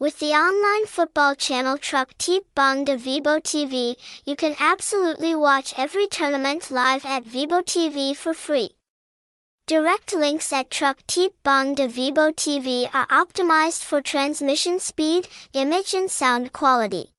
With the online football channel Truc Tiep Bong Da Vebo TV, you can absolutely watch every tournament live at Vebo TV for free. Direct links at Truc Tiep Bong Da Vebo TV are optimized for transmission speed, image and sound quality.